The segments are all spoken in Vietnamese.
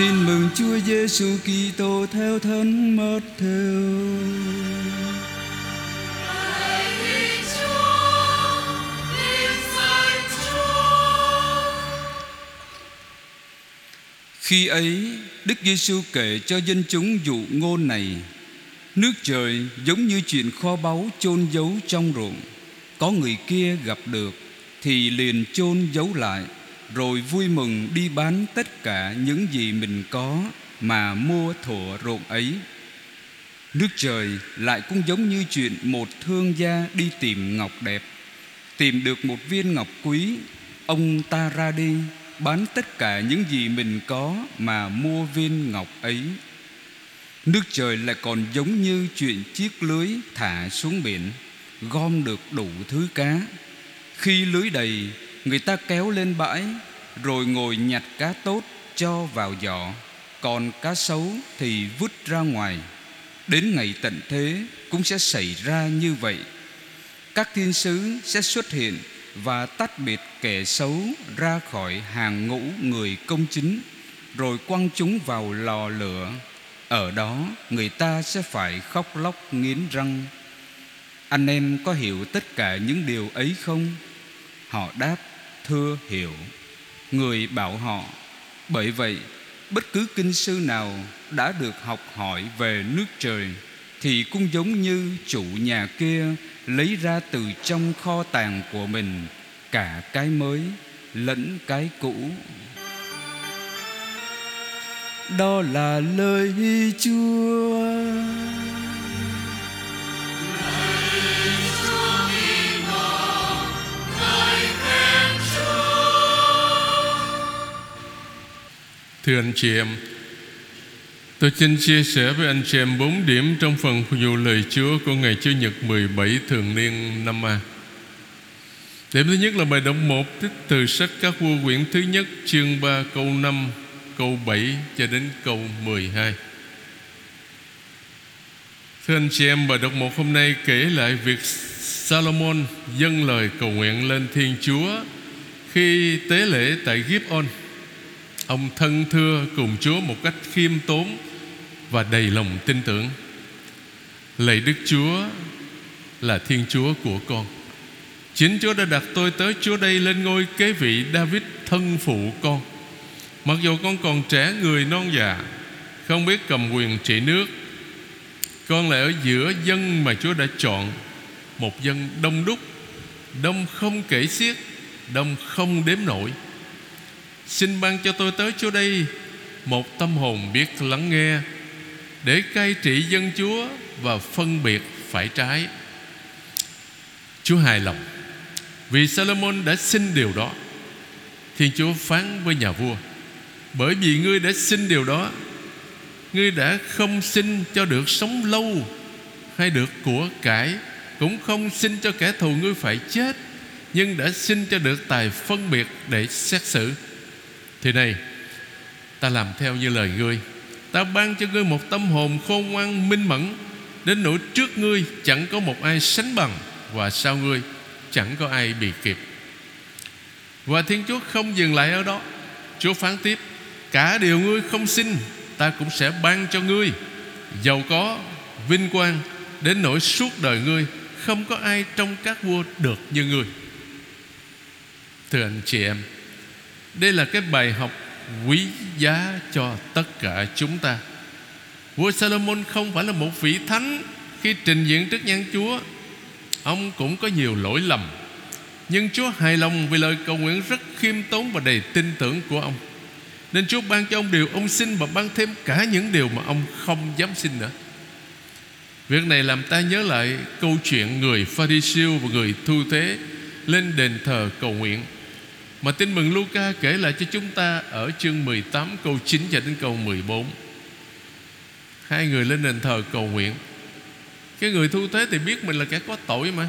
Tin mừng Chúa Giêsu Kitô theo Thánh Matthew. Khi ấy, Đức Giêsu kể cho dân chúng dụ ngôn này: Nước trời giống như chuyện kho báu chôn giấu trong ruộng. Có người kia gặp được thì liền chôn giấu lại, rồi vui mừng đi bán tất cả những gì mình có mà mua thổ ruộng ấy. Nước trời lại cũng giống như chuyện một thương gia đi tìm ngọc đẹp, tìm được một viên ngọc quý, ông ta ra đi bán tất cả những gì mình có mà mua viên ngọc ấy. Nước trời lại còn giống như chuyện chiếc lưới thả xuống biển, gom được đủ thứ cá. Khi lưới đầy, người ta kéo lên bãi, rồi ngồi nhặt cá tốt cho vào giỏ, còn cá xấu thì vứt ra ngoài. Đến ngày tận thế cũng sẽ xảy ra như vậy. Các thiên sứ sẽ xuất hiện và tách biệt kẻ xấu ra khỏi hàng ngũ người công chính rồi quăng chúng vào lò lửa ở đó người ta sẽ phải khóc lóc nghiến răng anh em có hiểu tất cả những điều ấy không họ đáp thưa hiểu, người bảo họ. Bởi vậy, bất cứ kinh sư nào đã được học hỏi về nước trời thì cũng giống như chủ nhà kia lấy ra từ trong kho tàng của mình cả cái mới lẫn cái cũ. Đó là lời chúa. Thưa anh chị em, tôi xin chia sẻ với anh chị em bốn điểm trong phần dụ lời Chúa của ngày Chủ nhật 17 thường niên năm A. Điểm thứ nhất là bài đọc 1 Tích từ sách các vua quyển thứ nhất Chương 3 câu 5 Câu 7 cho đến câu 12 Thưa anh chị em Bài đọc 1 hôm nay kể lại việc Salomon dâng lời cầu nguyện lên Thiên Chúa Khi tế lễ tại Gibeon Ông thân thưa cùng Chúa một cách khiêm tốn Và đầy lòng tin tưởng. Lạy Đức Chúa là Thiên Chúa của con. Chính Chúa đã đặt tôi tới Chúa đây lên ngôi kế vị David thân phụ con. Mặc dù con còn trẻ, người non già, Không biết cầm quyền trị nước, Con lại ở giữa dân mà Chúa đã chọn, Một dân đông đúc, Đông không kể xiết, Đông không đếm nổi. Xin ban cho tôi tới Chúa đây Một tâm hồn biết lắng nghe, Để cai trị dân Chúa Và phân biệt phải trái. Chúa hài lòng vì Salomon đã xin điều đó. Thiên Chúa phán với nhà vua, Bởi vì ngươi đã xin điều đó, Ngươi đã không xin cho được sống lâu Hay được của cải, Cũng không xin cho kẻ thù ngươi phải chết, Nhưng đã xin cho được tài phân biệt để xét xử. Thì này Ta làm theo như lời ngươi. Ta ban cho ngươi một tâm hồn khôn ngoan minh mẫn. Đến nỗi trước ngươi chẳng có một ai sánh bằng Và sau ngươi chẳng có ai bị kịp. Và Thiên Chúa không dừng lại ở đó. Chúa phán tiếp Cả điều ngươi không xin Ta cũng sẽ ban cho ngươi. Giàu có, vinh quang Đến nỗi suốt đời ngươi Không có ai trong các vua được như ngươi. Thưa anh chị em đây là cái bài học quý giá cho tất cả chúng ta. Vua Salomon không phải là một vị thánh. Khi trình diện trước nhan Chúa, Ông cũng có nhiều lỗi lầm. Nhưng Chúa hài lòng vì lời cầu nguyện rất khiêm tốn và đầy tin tưởng của ông. Nên Chúa ban cho ông điều ông xin Và ban thêm cả những điều mà ông không dám xin nữa. Việc này làm ta nhớ lại câu chuyện người pha siêu và người thu thế lên đền thờ cầu nguyện mà tin mừng Luca kể lại cho chúng ta ở chương 18 câu 9 cho đến câu 14. Hai người lên đền thờ cầu nguyện. Cái người thu thế thì biết mình là kẻ có tội mà.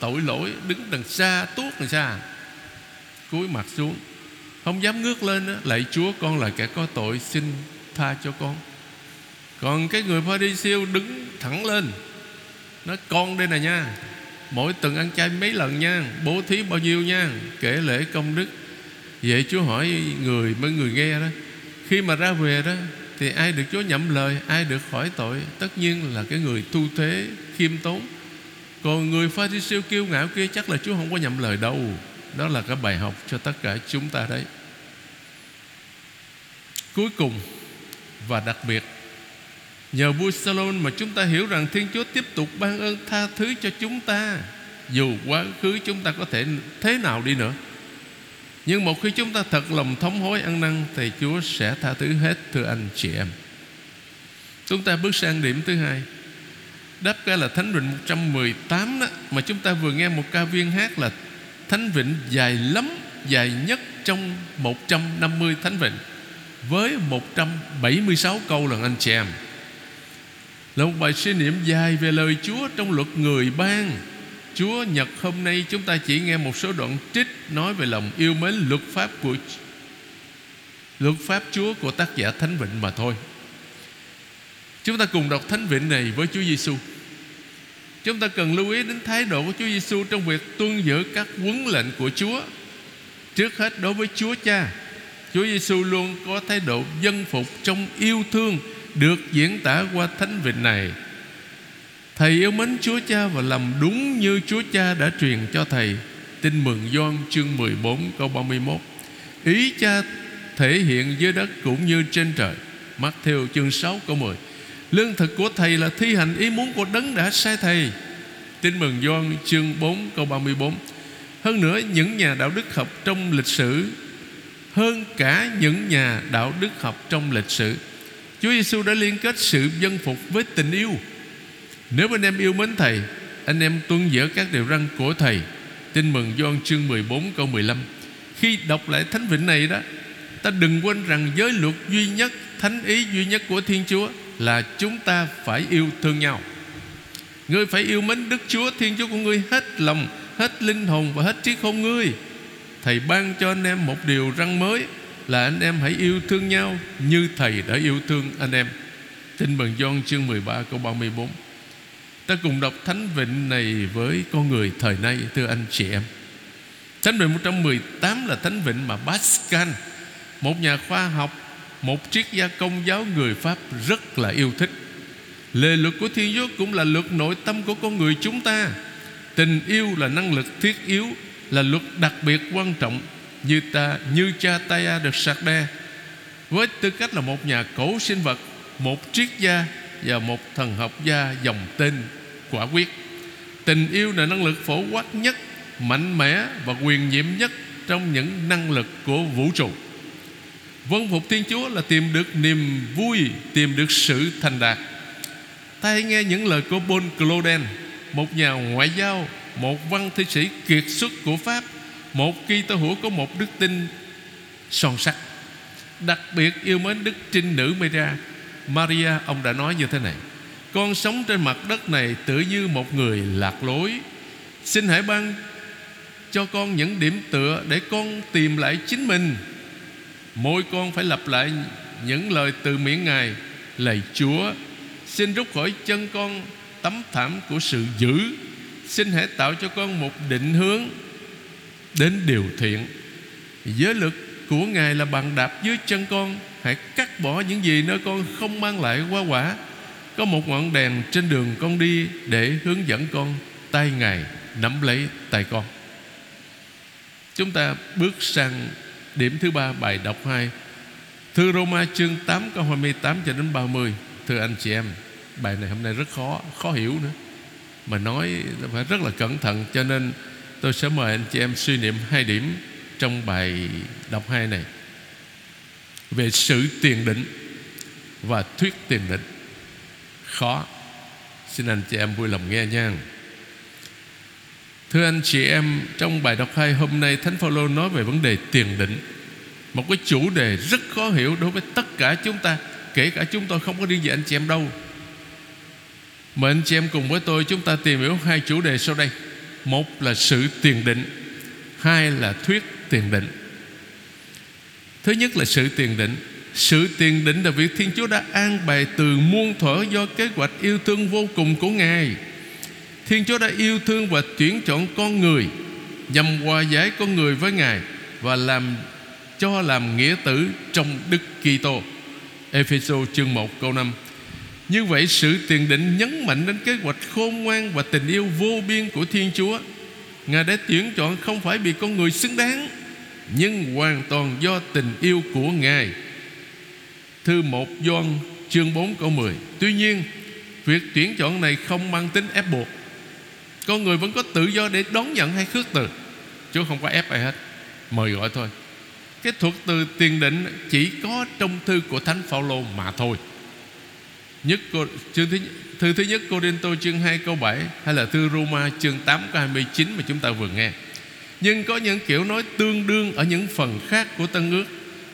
Tội lỗi đứng đằng xa tuốt đằng xa. Cúi mặt xuống. Không dám ngước lên đó, Lạy Chúa con là kẻ có tội Xin tha cho con. Còn cái người Pharisêu đứng thẳng lên. Nói con đây nè nha. Mỗi tuần ăn chay mấy lần nha. Bố thí bao nhiêu nha. Kể lễ công đức. Vậy Chúa hỏi người, mấy người nghe đó. Khi mà ra về đó, Thì ai được Chúa nhậm lời, Ai được khỏi tội, Tất nhiên là cái người tu thế, khiêm tốn. Còn người pha ri siêu kiêu ngạo kia Chắc là Chúa không có nhậm lời đâu. Đó là cái bài học cho tất cả chúng ta đấy. Cuối cùng, Và đặc biệt Nhờ vua Salomon mà chúng ta hiểu rằng Thiên Chúa tiếp tục ban ơn tha thứ cho chúng ta, Dù quá khứ chúng ta có thể thế nào đi nữa. Nhưng một khi chúng ta thật lòng thống hối ăn năn, Thì Chúa sẽ tha thứ hết, thưa anh chị em. Chúng ta bước sang điểm thứ hai. Đáp ca là Thánh Vịnh 118 đó, Mà chúng ta vừa nghe một ca viên hát là Thánh Vịnh dài lắm, Dài nhất trong 150 Thánh Vịnh Với 176 câu lần anh chị em là một bài suy niệm dài về lời Chúa trong luật người ban Chúa Nhật hôm nay chúng ta chỉ nghe một số đoạn trích Nói về lòng yêu mến luật pháp của Luật pháp Chúa của tác giả Thánh Vịnh mà thôi Chúng ta cùng đọc Thánh Vịnh này với Chúa Giêsu. Chúng ta cần lưu ý đến thái độ của Chúa Giêsu trong việc tuân giữ các huấn lệnh của Chúa. Trước hết đối với Chúa Cha, Chúa Giêsu luôn có thái độ dân phục trong yêu thương được diễn tả qua thánh vịnh này. Thầy yêu mến Chúa Cha và làm đúng như Chúa Cha đã truyền cho Thầy. Tin mừng Gioan chương 14 câu 31 Ý Cha thể hiện dưới đất cũng như trên trời. Mắt theo chương 6 câu 10 Lương thực của Thầy là thi hành ý muốn của đấng đã sai Thầy. Tin mừng Gioan chương 4 câu 34 Hơn nữa, những nhà đạo đức học trong lịch sử Hơn cả những nhà đạo đức học trong lịch sử. Chúa Giêsu đã liên kết sự dân phục với tình yêu. Nếu anh em yêu mến Thầy, Anh em tuân giữ các điều răn của Thầy. Tin mừng Gioan chương 14 câu 15 Khi đọc lại Thánh Vịnh này đó, Ta đừng quên rằng giới luật duy nhất, Thánh ý duy nhất của Thiên Chúa Là chúng ta phải yêu thương nhau. Ngươi phải yêu mến Đức Chúa, Thiên Chúa của ngươi hết lòng, Hết linh hồn và hết trí khôn ngươi. Thầy ban cho anh em một điều răng mới là anh em hãy yêu thương nhau như Thầy đã yêu thương anh em. Tin mừng Gioan chương 13 câu 34. Ta cùng đọc Thánh Vịnh này với con người thời nay thưa anh chị em. Thánh Vịnh 118 là Thánh Vịnh mà Pascal, một nhà khoa học, một triết gia công giáo người Pháp rất là yêu thích. Lề luật của Thiên Chúa cũng là luật nội tâm của con người chúng ta. Tình yêu là năng lực thiết yếu, là luật đặc biệt quan trọng như ta, như cha Taya được sạc đe. Với tư cách là một nhà cổ sinh vật, một triết gia và một thần học gia dòng tên quả quyết, tình yêu là năng lực phổ quát nhất, mạnh mẽ và quyền nhiệm nhất trong những năng lực của vũ trụ. Vâng phục thiên chúa là tìm được niềm vui, tìm được sự thành đạt. Ta hãy nghe những lời của Paul cloden một nhà ngoại giao, một văn thi sĩ kiệt xuất của pháp một kỳ tơ hữu có một đức tin son sắc. Đặc biệt yêu mến đức trinh nữ Maria Maria, ông đã nói như thế này. Con sống trên mặt đất này tự như một người lạc lối. Xin hãy ban cho con những điểm tựa Để con tìm lại chính mình. Mỗi con phải lặp lại những lời từ miệng Ngài, Lạy Chúa. Xin rút khỏi chân con tấm thảm của sự dữ. Xin hãy tạo cho con một định hướng đến điều thiện. Giới lực của ngài là bằng đạp dưới chân con, hãy cắt bỏ những gì nơi con không mang lại hoa quả. Có một ngọn đèn trên đường con đi để hướng dẫn con, tay ngài nắm lấy tay con. Chúng ta bước sang điểm thứ ba, bài đọc 2 Thư Roma chương 8 câu 28 cho đến 30 Thưa anh chị em, Bài này hôm nay rất khó Khó hiểu nữa. Mà nói phải rất là cẩn thận, Cho nên Tôi sẽ mời anh chị em suy niệm hai điểm Trong bài đọc hai này. Về sự tiền định Và thuyết tiền định. Khó. Xin anh chị em vui lòng nghe nha. Thưa anh chị em, Trong bài đọc hai hôm nay, Thánh Phaolô nói về vấn đề tiền định. Một cái chủ đề rất khó hiểu Đối với tất cả chúng ta, Kể cả chúng tôi không có riêng gì anh chị em đâu. Mời anh chị em cùng với tôi Chúng ta tìm hiểu hai chủ đề sau đây một là sự tiền định, hai là thuyết tiền định thứ nhất là sự tiền định sự tiền định là việc Thiên Chúa đã an bài từ muôn thuở do kế hoạch yêu thương vô cùng của Ngài. Thiên Chúa đã yêu thương và tuyển chọn con người, nhằm hòa giải con người với Ngài và làm, cho làm nghĩa tử trong Đức Kitô. Ephesos chương 1 câu 5 như vậy sự tiền định nhấn mạnh đến kế hoạch khôn ngoan Và tình yêu vô biên của Thiên Chúa. Ngài đã tuyển chọn không phải vì con người xứng đáng, Nhưng hoàn toàn do tình yêu của Ngài. Thư 1 Doan chương 4 câu 10 Tuy nhiên, Việc tuyển chọn này không mang tính ép buộc. Con người vẫn có tự do để đón nhận hay khước từ. Chúa không có ép ai hết, Mời gọi thôi. Cái thuật từ tiền định chỉ có trong thư của Thánh Phaolô mà thôi nhất cô, chương thứ thư thứ nhất Cô Đinh Tô chương 2 câu 7 hay là thư Roma chương 8 câu 29 mà chúng ta vừa nghe. Nhưng có những kiểu nói tương đương ở những phần khác của Tân ước.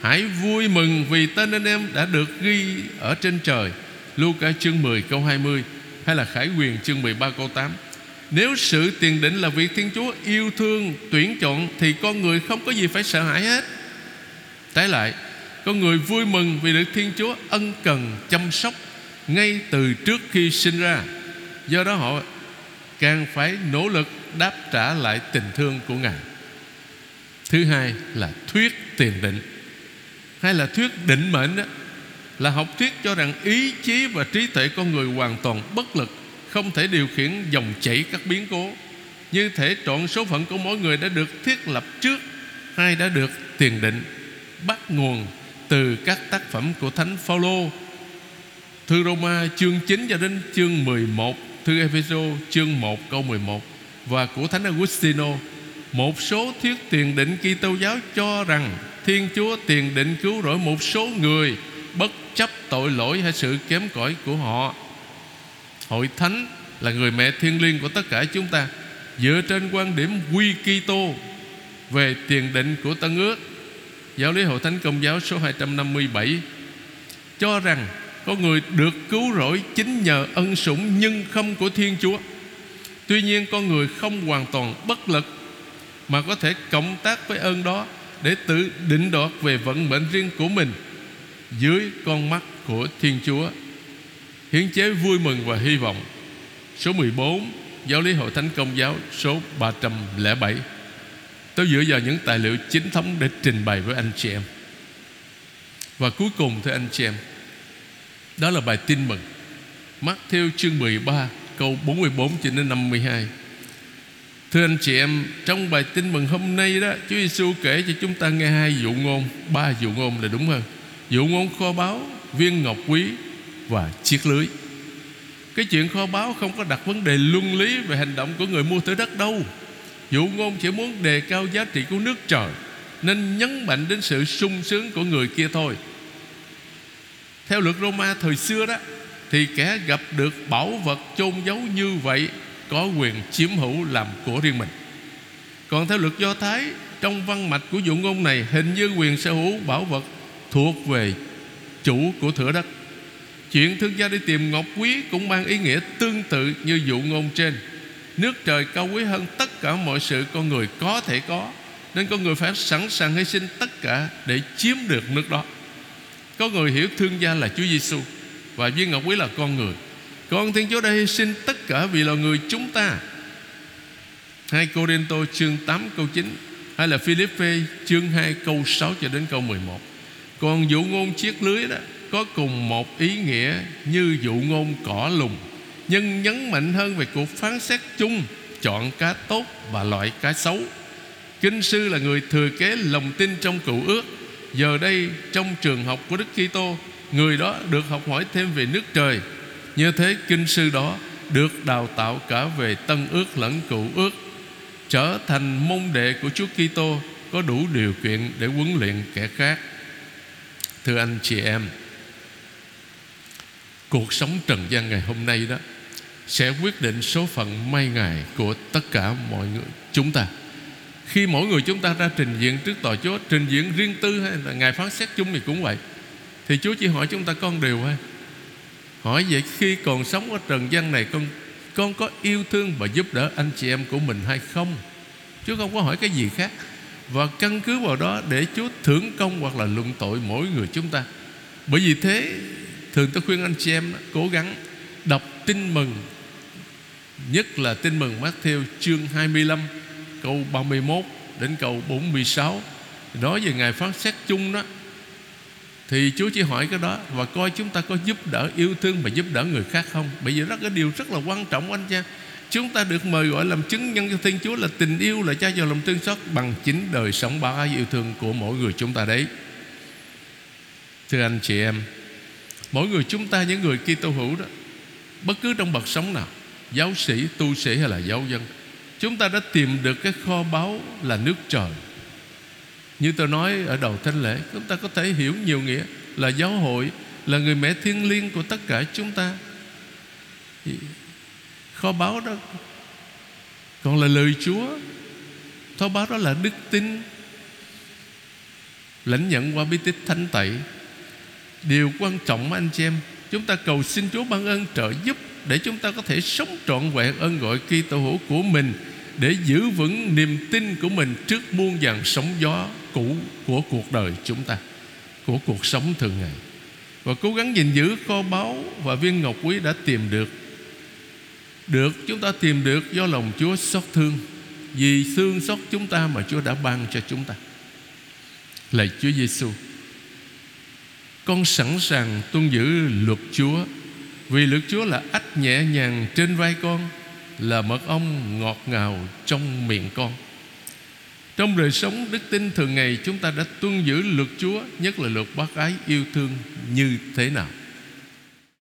Hãy vui mừng vì tên anh em đã được ghi ở trên trời. Luca chương 10 câu 20 hay là Khải Quyền chương 13 câu 8. Nếu sự tiền định là việc Thiên Chúa yêu thương tuyển chọn thì con người không có gì phải sợ hãi hết. Trái lại, con người vui mừng vì được Thiên Chúa ân cần chăm sóc ngay từ trước khi sinh ra. Do đó họ càng phải nỗ lực đáp trả lại tình thương của Ngài. Thứ hai là thuyết tiền định hay là thuyết định mệnh đó là học thuyết cho rằng ý chí và trí tuệ con người hoàn toàn bất lực, không thể điều khiển dòng chảy các biến cố như thể trọn số phận của mỗi người đã được thiết lập trước hay đã được tiền định, bắt nguồn từ các tác phẩm của thánh Phaolô thư Roma chương 9 cho đến chương 11 thư Epheso chương 1 câu 11 và của thánh Agustino, một số thuyết tiền định Kitô giáo cho rằng Thiên Chúa tiền định cứu rỗi một số người, bất chấp tội lỗi hay sự kém cỏi của họ. Hội Thánh là người mẹ thiên liêng của tất cả chúng ta. Dựa trên quan điểm quy Kitô Về tiền định của Tân ước, Giáo lý Hội Thánh Công giáo số 257 Cho rằng có người được cứu rỗi chính nhờ ân sủng nhưng không của Thiên Chúa. Tuy nhiên con người không hoàn toàn bất lực, Mà có thể cộng tác với ơn đó Để tự định đoạt về vận mệnh riêng của mình Dưới con mắt của Thiên Chúa. Hiến chế vui mừng và hy vọng. Số 14 Giáo lý Hội Thánh Công giáo, số 307 Tôi dựa vào những tài liệu chính thống Để trình bày với anh chị em. Và cuối cùng, thưa anh chị em đó là bài tin mừng. Mắc theo chương 13 Câu 44 cho đến 52 Thưa anh chị em, Trong bài tin mừng hôm nay đó, Chúa Giêsu kể cho chúng ta nghe hai dụ ngôn, Ba dụ ngôn là đúng hơn. Dụ ngôn kho báu, Viên ngọc quý và chiếc lưới. Cái chuyện kho báu không có đặt vấn đề luân lý về hành động của người mua thửa đất đâu. Dụ ngôn chỉ muốn đề cao giá trị của nước trời, nên nhấn mạnh đến sự sung sướng của người kia thôi theo luật Roma thời xưa đó, thì kẻ gặp được bảo vật chôn giấu như vậy có quyền chiếm hữu làm của riêng mình. Còn theo luật Do Thái, trong văn mạch của dụ ngôn này hình như quyền sở hữu bảo vật thuộc về chủ của thửa đất. Chuyện thương gia đi tìm ngọc quý Cũng mang ý nghĩa tương tự như dụ ngôn trên. Nước trời cao quý hơn tất cả mọi sự con người có thể có, Nên con người phải sẵn sàng hy sinh tất cả Để chiếm được nước đó. Có người hiểu thương gia là Chúa Giêsu Và viên ngọc quý là con người. Con Thiên Chúa đã hy sinh tất cả vì là người chúng ta. Hai Cô Đinh Tô chương 8 câu 9 Hay là Philippe chương 2 câu 6 cho đến câu 11 Còn dụ ngôn chiếc lưới đó có cùng một ý nghĩa như dụ ngôn cỏ lùng, nhưng nhấn mạnh hơn về cuộc phán xét chung, chọn cá tốt và loại cá xấu. Kinh sư là người thừa kế lòng tin trong cựu ước giờ đây, trong trường học của đức kitô, người đó được học hỏi thêm về nước trời. Như thế, kinh sư đó được đào tạo cả về tân ước lẫn cựu ước, trở thành môn đệ của chúa kitô, có đủ điều kiện để huấn luyện kẻ khác. Thưa anh chị em, cuộc sống trần gian ngày hôm nay đó sẽ quyết định số phận may ngày của tất cả mọi người, chúng ta khi mỗi người chúng ta ra trình diện trước tòa Chúa trình diện riêng tư hay là ngài phán xét chung thì cũng vậy. Thì Chúa chỉ hỏi chúng ta con điều thôi hỏi vậy khi còn sống ở trần gian này, con con có yêu thương và giúp đỡ anh chị em của mình hay không? Chúa không có hỏi cái gì khác. Và căn cứ vào đó để Chúa thưởng công hoặc là luận tội mỗi người chúng ta. Bởi vì thế, Thường tôi khuyên anh chị em cố gắng đọc tin mừng, Nhất là tin mừng Matthew chương 25 Câu 31 đến câu 46 Nói về Ngài phán xét chung đó, thì Chúa chỉ hỏi cái đó, và coi chúng ta có giúp đỡ yêu thương và giúp đỡ người khác không? Bởi vì đó cái điều rất là quan trọng, anh cha chúng ta được mời gọi làm chứng nhân cho Thiên Chúa là tình yêu là cha vào lòng thương xót bằng chính đời sống bao ái yêu thương của mỗi người chúng ta đấy. Thưa anh chị em, mỗi người chúng ta, những người Kitô hữu đó, bất cứ trong bậc sống nào, giáo sĩ, tu sĩ hay là giáo dân chúng ta đã tìm được cái kho báu là nước trời. Như tôi nói ở đầu thánh lễ, chúng ta có thể hiểu nhiều nghĩa là giáo hội là người mẹ thiên liêng của tất cả chúng ta. Kho báu đó còn là lời Chúa. Kho báu đó là đức tin lãnh nhận qua bí tích thánh tẩy. Điều quan trọng anh chị em, chúng ta cầu xin Chúa ban ơn trợ giúp để chúng ta có thể sống trọn vẹn ơn gọi Kitô hữu của mình, để giữ vững niềm tin của mình trước muôn vàn sóng gió cũ của cuộc đời chúng ta, của cuộc sống thường ngày. Và cố gắng gìn giữ kho báu và viên ngọc quý đã tìm được. Được chúng ta tìm được do lòng Chúa xót thương, vì thương xót chúng ta mà Chúa đã ban cho chúng ta. Lạy Chúa Giêsu con sẵn sàng tuân giữ luật Chúa vì luật Chúa là ách nhẹ nhàng trên vai con, Là mật ong ngọt ngào trong miệng con. Trong đời sống đức tin thường ngày, Chúng ta đã tuân giữ luật Chúa, Nhất là luật bác ái yêu thương như thế nào?